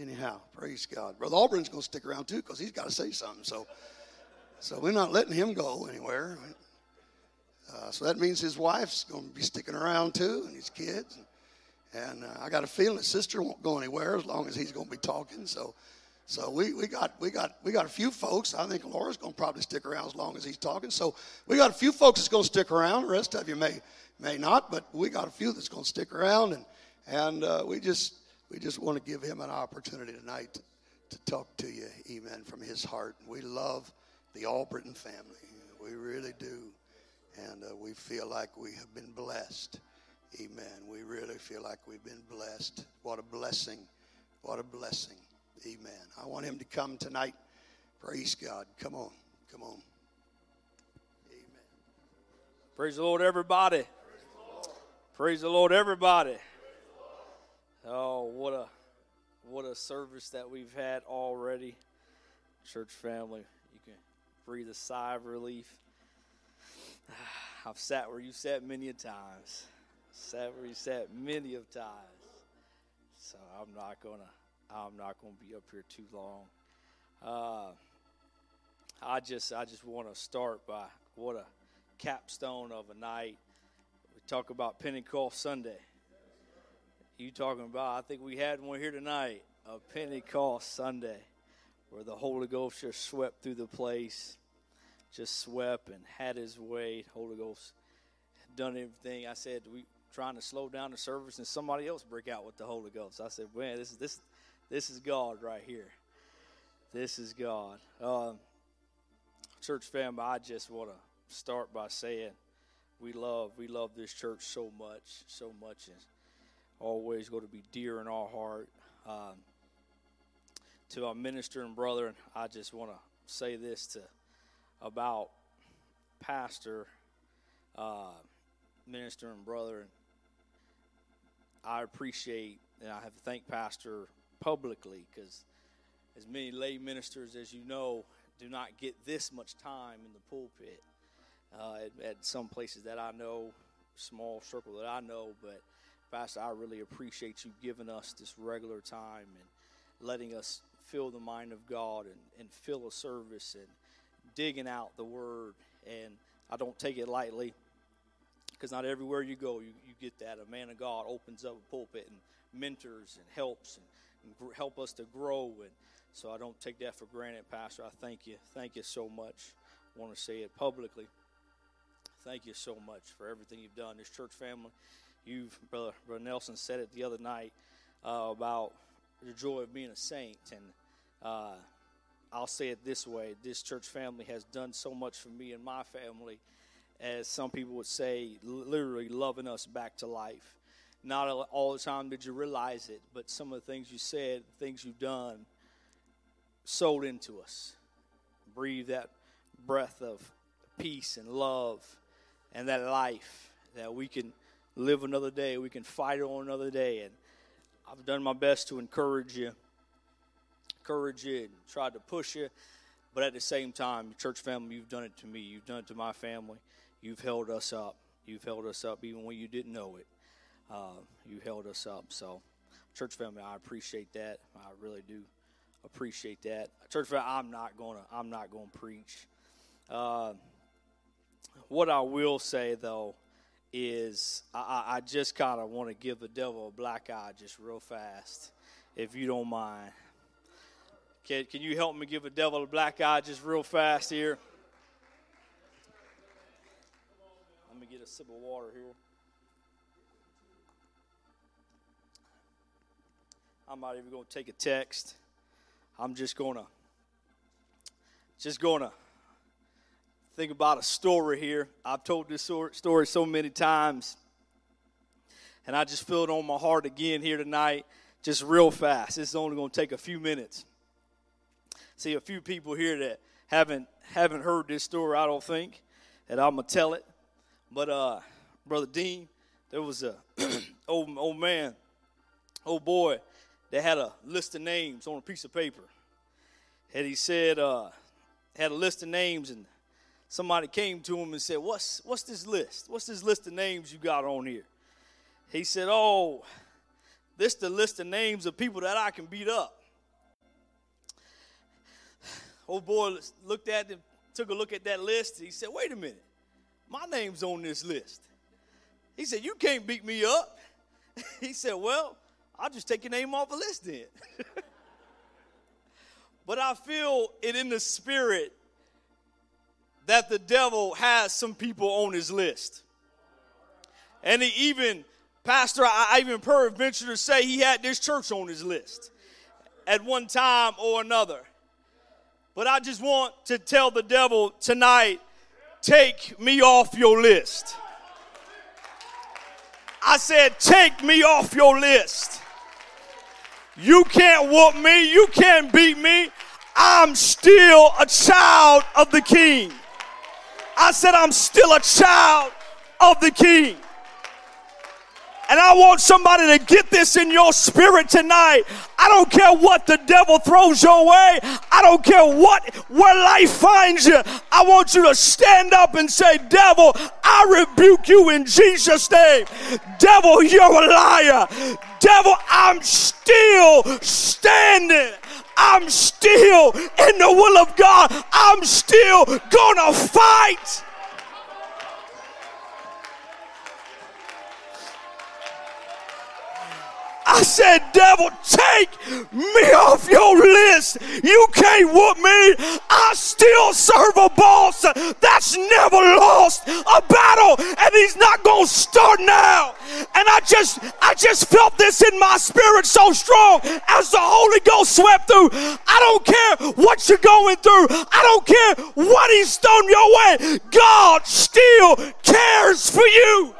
anyhow, praise God. Brother Auburn's going to stick around too because he's got to say something. So, so we're not letting him go anywhere. Uh, so that means his wife's going to be sticking around too, and his kids. And, uh, I got a feeling his sister won't go anywhere as long as he's going to be talking. So, so we, we got we got we got a few folks. I think Laura's going to probably stick around as long as he's talking. So we got a few folks that's going to stick around. The rest of you may may not, but we got a few that's going to stick around, and and uh, we just we just want to give him an opportunity tonight to, to talk to you, Amen, from his heart. We love the Albritton family. We really do. And uh, we feel like we have been blessed. Amen. We really feel like we've been blessed. What a blessing. What a blessing. Amen. I want him to come tonight. Praise God. Come on. Come on. Amen. Praise the Lord, everybody. Praise the Lord, everybody. Oh, what a what a service that we've had already. Church family, you can breathe a sigh of relief. I've sat where you sat many a times. Sat where you sat many of times. So I'm not gonna I'm not gonna be up here too long. Uh, I just I just want to start by what a capstone of a night. We talk about Pentecost Sunday you talking about. I think we had one here tonight, a Pentecost Sunday, where the Holy Ghost just swept through the place, just swept and had his way. Holy Ghost done everything. I said we trying to slow down the service, and somebody else break out with the Holy Ghost. I said, man, this is this this is God right here. This is God. Um, church family, I just want to start by saying we love we love this church so much, so much. And always going to be dear in our heart. Um, to our minister and brother, and I just want to say this to about pastor, uh, minister and brother. I appreciate and I have to thank pastor publicly because as many lay ministers as you know do not get this much time in the pulpit uh, at, at some places that I know, small circle that I know, but Pastor, I really appreciate you giving us this regular time and letting us feel the mind of God and, and feel a service and digging out the word. And I don't take it lightly because not everywhere you go, you, you get that. A man of God opens up a pulpit and mentors and helps and, and help us to grow. And so I don't take that for granted, Pastor. I thank you. Thank you so much. I want to say it publicly. Thank you so much for everything you've done. This church family You've, Brother, Brother Nelson said it the other night uh, about the joy of being a saint. And uh, I'll say it this way this church family has done so much for me and my family, as some people would say, literally loving us back to life. Not all the time did you realize it, but some of the things you said, things you've done, sold into us. Breathe that breath of peace and love and that life that we can live another day. We can fight on another day. And I've done my best to encourage you, encourage you, and tried to push you. But at the same time, church family, you've done it to me. You've done it to my family. You've held us up. You've held us up even when you didn't know it. Uh, you held us up. So, church family, I appreciate that. I really do appreciate that. Church family, I'm not gonna. I'm not gonna preach. Uh, what I will say though is I, I just kind of want to give the devil a black eye just real fast, if you don't mind. Can, can you help me give the devil a black eye just real fast here? Let me get a sip of water here. I'm not even going to take a text. I'm just going to just going to think about a story here. I've told this story so many times, and I just feel it on my heart again here tonight, just real fast. It's only going to take a few minutes. See, a few people here that haven't haven't heard this story. I don't think, and I'm gonna tell it. But uh, brother Dean, there was a old old man, old boy, that had a list of names on a piece of paper, and he said uh, had a list of names and somebody came to him and said, What's, what's this list? What's this list of names you got on here? He said, Oh, this the list of names of people that I can beat up. old boy looked at it, took a look at that list. He said, Wait a minute, my name's on this list. He said, You can't beat me up. he said, Well, I'll just take your name off the list then. but I feel it in the spirit that the devil has some people on his list. And he even, Pastor, I even heard venture to say he had this church on his list at one time or another. But I just want to tell the devil tonight take me off your list. I said, take me off your list. You can't whoop me, you can't beat me. I'm still a child of the king. I said, I'm still a child of the king. And I want somebody to get this in your spirit tonight. I don't care what the devil throws your way. I don't care what where life finds you. I want you to stand up and say, "Devil, I rebuke you in Jesus name. Devil, you're a liar. Devil, I'm still standing. I'm still in the will of God. I'm still to fight." I said, devil, take me off your list. You can't whoop me. I still serve a boss that's never lost a battle, and he's not gonna start now. And I just, I just felt this in my spirit so strong as the Holy Ghost swept through. I don't care what you're going through. I don't care what he's thrown your way. God still cares for you.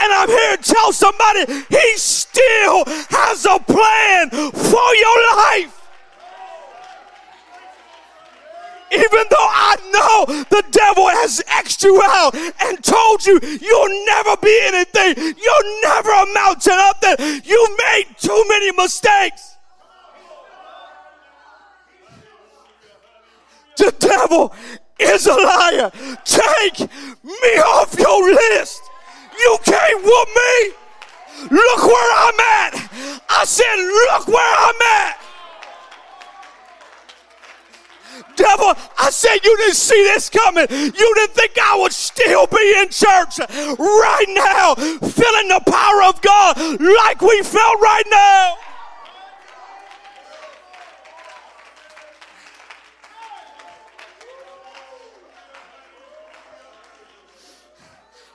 And I'm here to tell somebody he still has a plan for your life. Even though I know the devil has X'd you out and told you you'll never be anything, you'll never amount to nothing, you made too many mistakes. The devil is a liar. Take me off your list. You can't whoop me. Look where I'm at. I said, Look where I'm at. Devil, I said you didn't see this coming. You didn't think I would still be in church right now, feeling the power of God like we felt right now.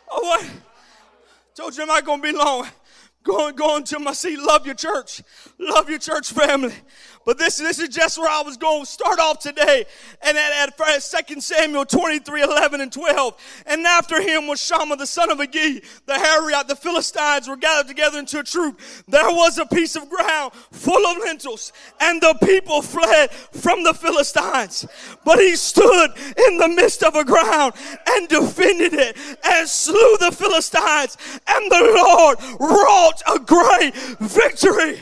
Oh, what? Told you I'm not going to be long. Going, going to my seat. Love your church. Love your church family. But this, this is just where I was going to start off today. And at, at 2 Samuel 23, 11 and 12. And after him was Shammah, the son of Agee, the Hararite, the Philistines were gathered together into a troop. There was a piece of ground full of lentils, and the people fled from the Philistines. But he stood in the midst of a ground and defended it and slew the Philistines, and the Lord wrought a great victory.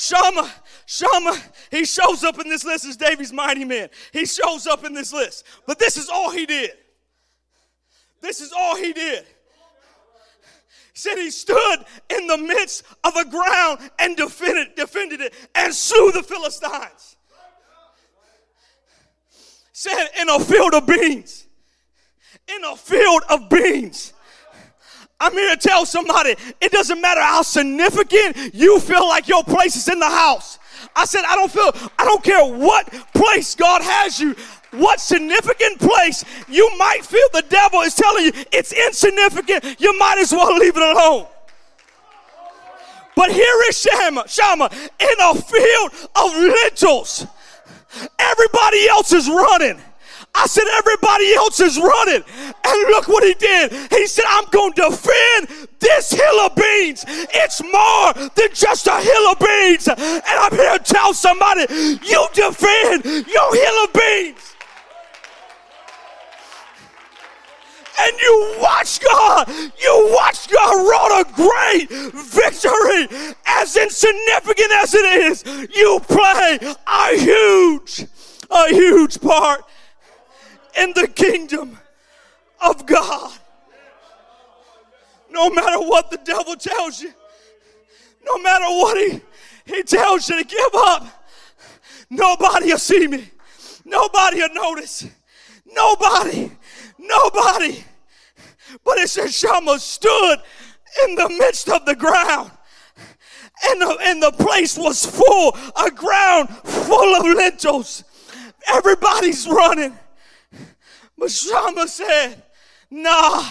Shammah, Shammah, he shows up in this list as David's mighty man. He shows up in this list. But this is all he did. This is all he did. He said he stood in the midst of a ground and defended, defended it and slew the Philistines. Said in a field of beans. In a field of beans. I'm here to tell somebody it doesn't matter how significant you feel like your place is in the house. I said, I don't feel, I don't care what place God has you, what significant place you might feel the devil is telling you it's insignificant, you might as well leave it alone. But here is Shammah, Shammah in a field of lentils. Everybody else is running. I said, everybody else is running. And look what he did. He said, I'm going to defend this hill of beans. It's more than just a hill of beans. And I'm here to tell somebody, you defend your hill of beans. and you watch God, you watch God wrought a great victory. As insignificant as it is, you play a huge, a huge part in the kingdom of God. No matter what the devil tells you, no matter what he, he tells you to give up, Nobody will see me. Nobody will notice. Nobody. Nobody. But it says Shammah stood in the midst of the ground. And the, and the place was full, a ground full of lentils. Everybody's running. But Shammah said, Nah,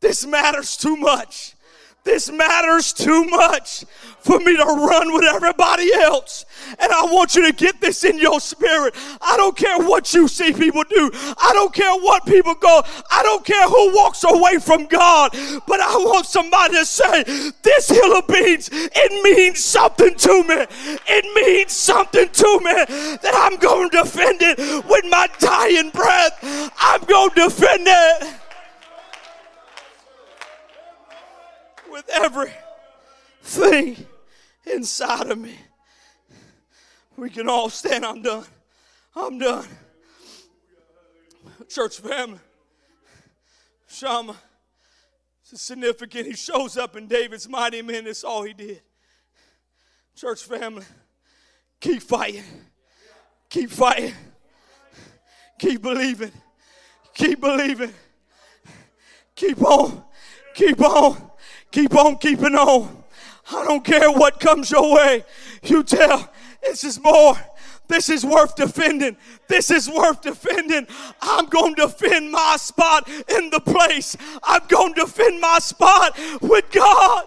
this matters too much. This matters too much for me to run with everybody else. And I want you to get this in your spirit. I don't care what you see people do. I don't care what people go. I don't care who walks away from God. But I want somebody to say, this hill of beans, it means something to me. It means something to me that I'm going to defend it with my dying breath. I'm going to defend it. With everything inside of me. We can all stand. I'm done. I'm done. Church family, Shammah is significant. He shows up in David's mighty men. That's all he did. Church family, keep fighting. Keep fighting. Keep believing. Keep believing. Keep on. Keep on. Keep on keeping on. I don't care what comes your way. You tell, this is more. This is worth defending. This is worth defending. I'm going to defend my spot in the place. I'm going to defend my spot with God.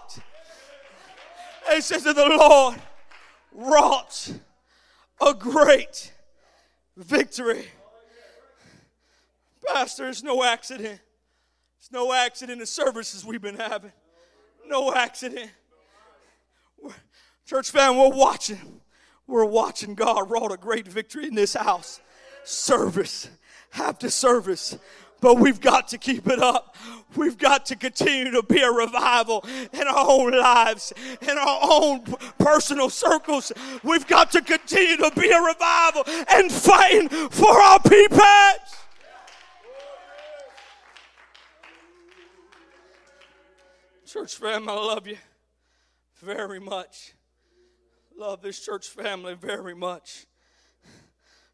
It says that the Lord wrought a great victory. Pastor, it's no accident. It's no accident the services we've been having. No accident. Church family, we're watching. We're watching God wrought a great victory in this house. Service after service. But we've got to keep it up. We've got to continue to be a revival in our own lives, in our own personal circles. We've got to continue to be a revival and fighting for our people. Church family, I love you very much. Love this church family very much.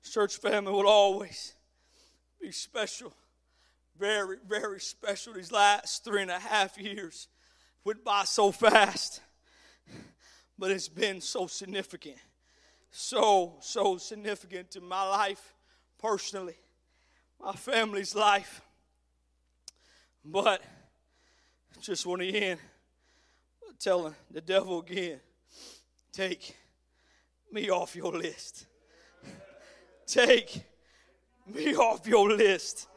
Church family will always be special. Very, very special. These last three and a half years went by so fast, but it's been so significant. So, so significant to my life personally, my family's life. But just want to end telling the devil again take me off your list. take me off your list.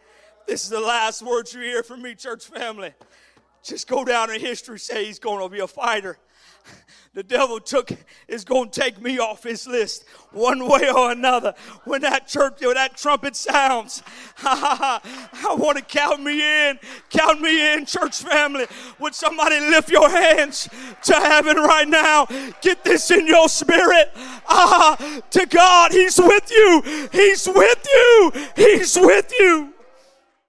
This is the last words you hear from me, church family. Just go down in history, say he's going to be a fighter the devil took is going to take me off his list one way or another. When that church, when that trumpet sounds, I want to count me in. Count me in, church family. Would somebody lift your hands to heaven right now? Get this in your spirit. Ah, to God, He's with you. He's with you. He's with you.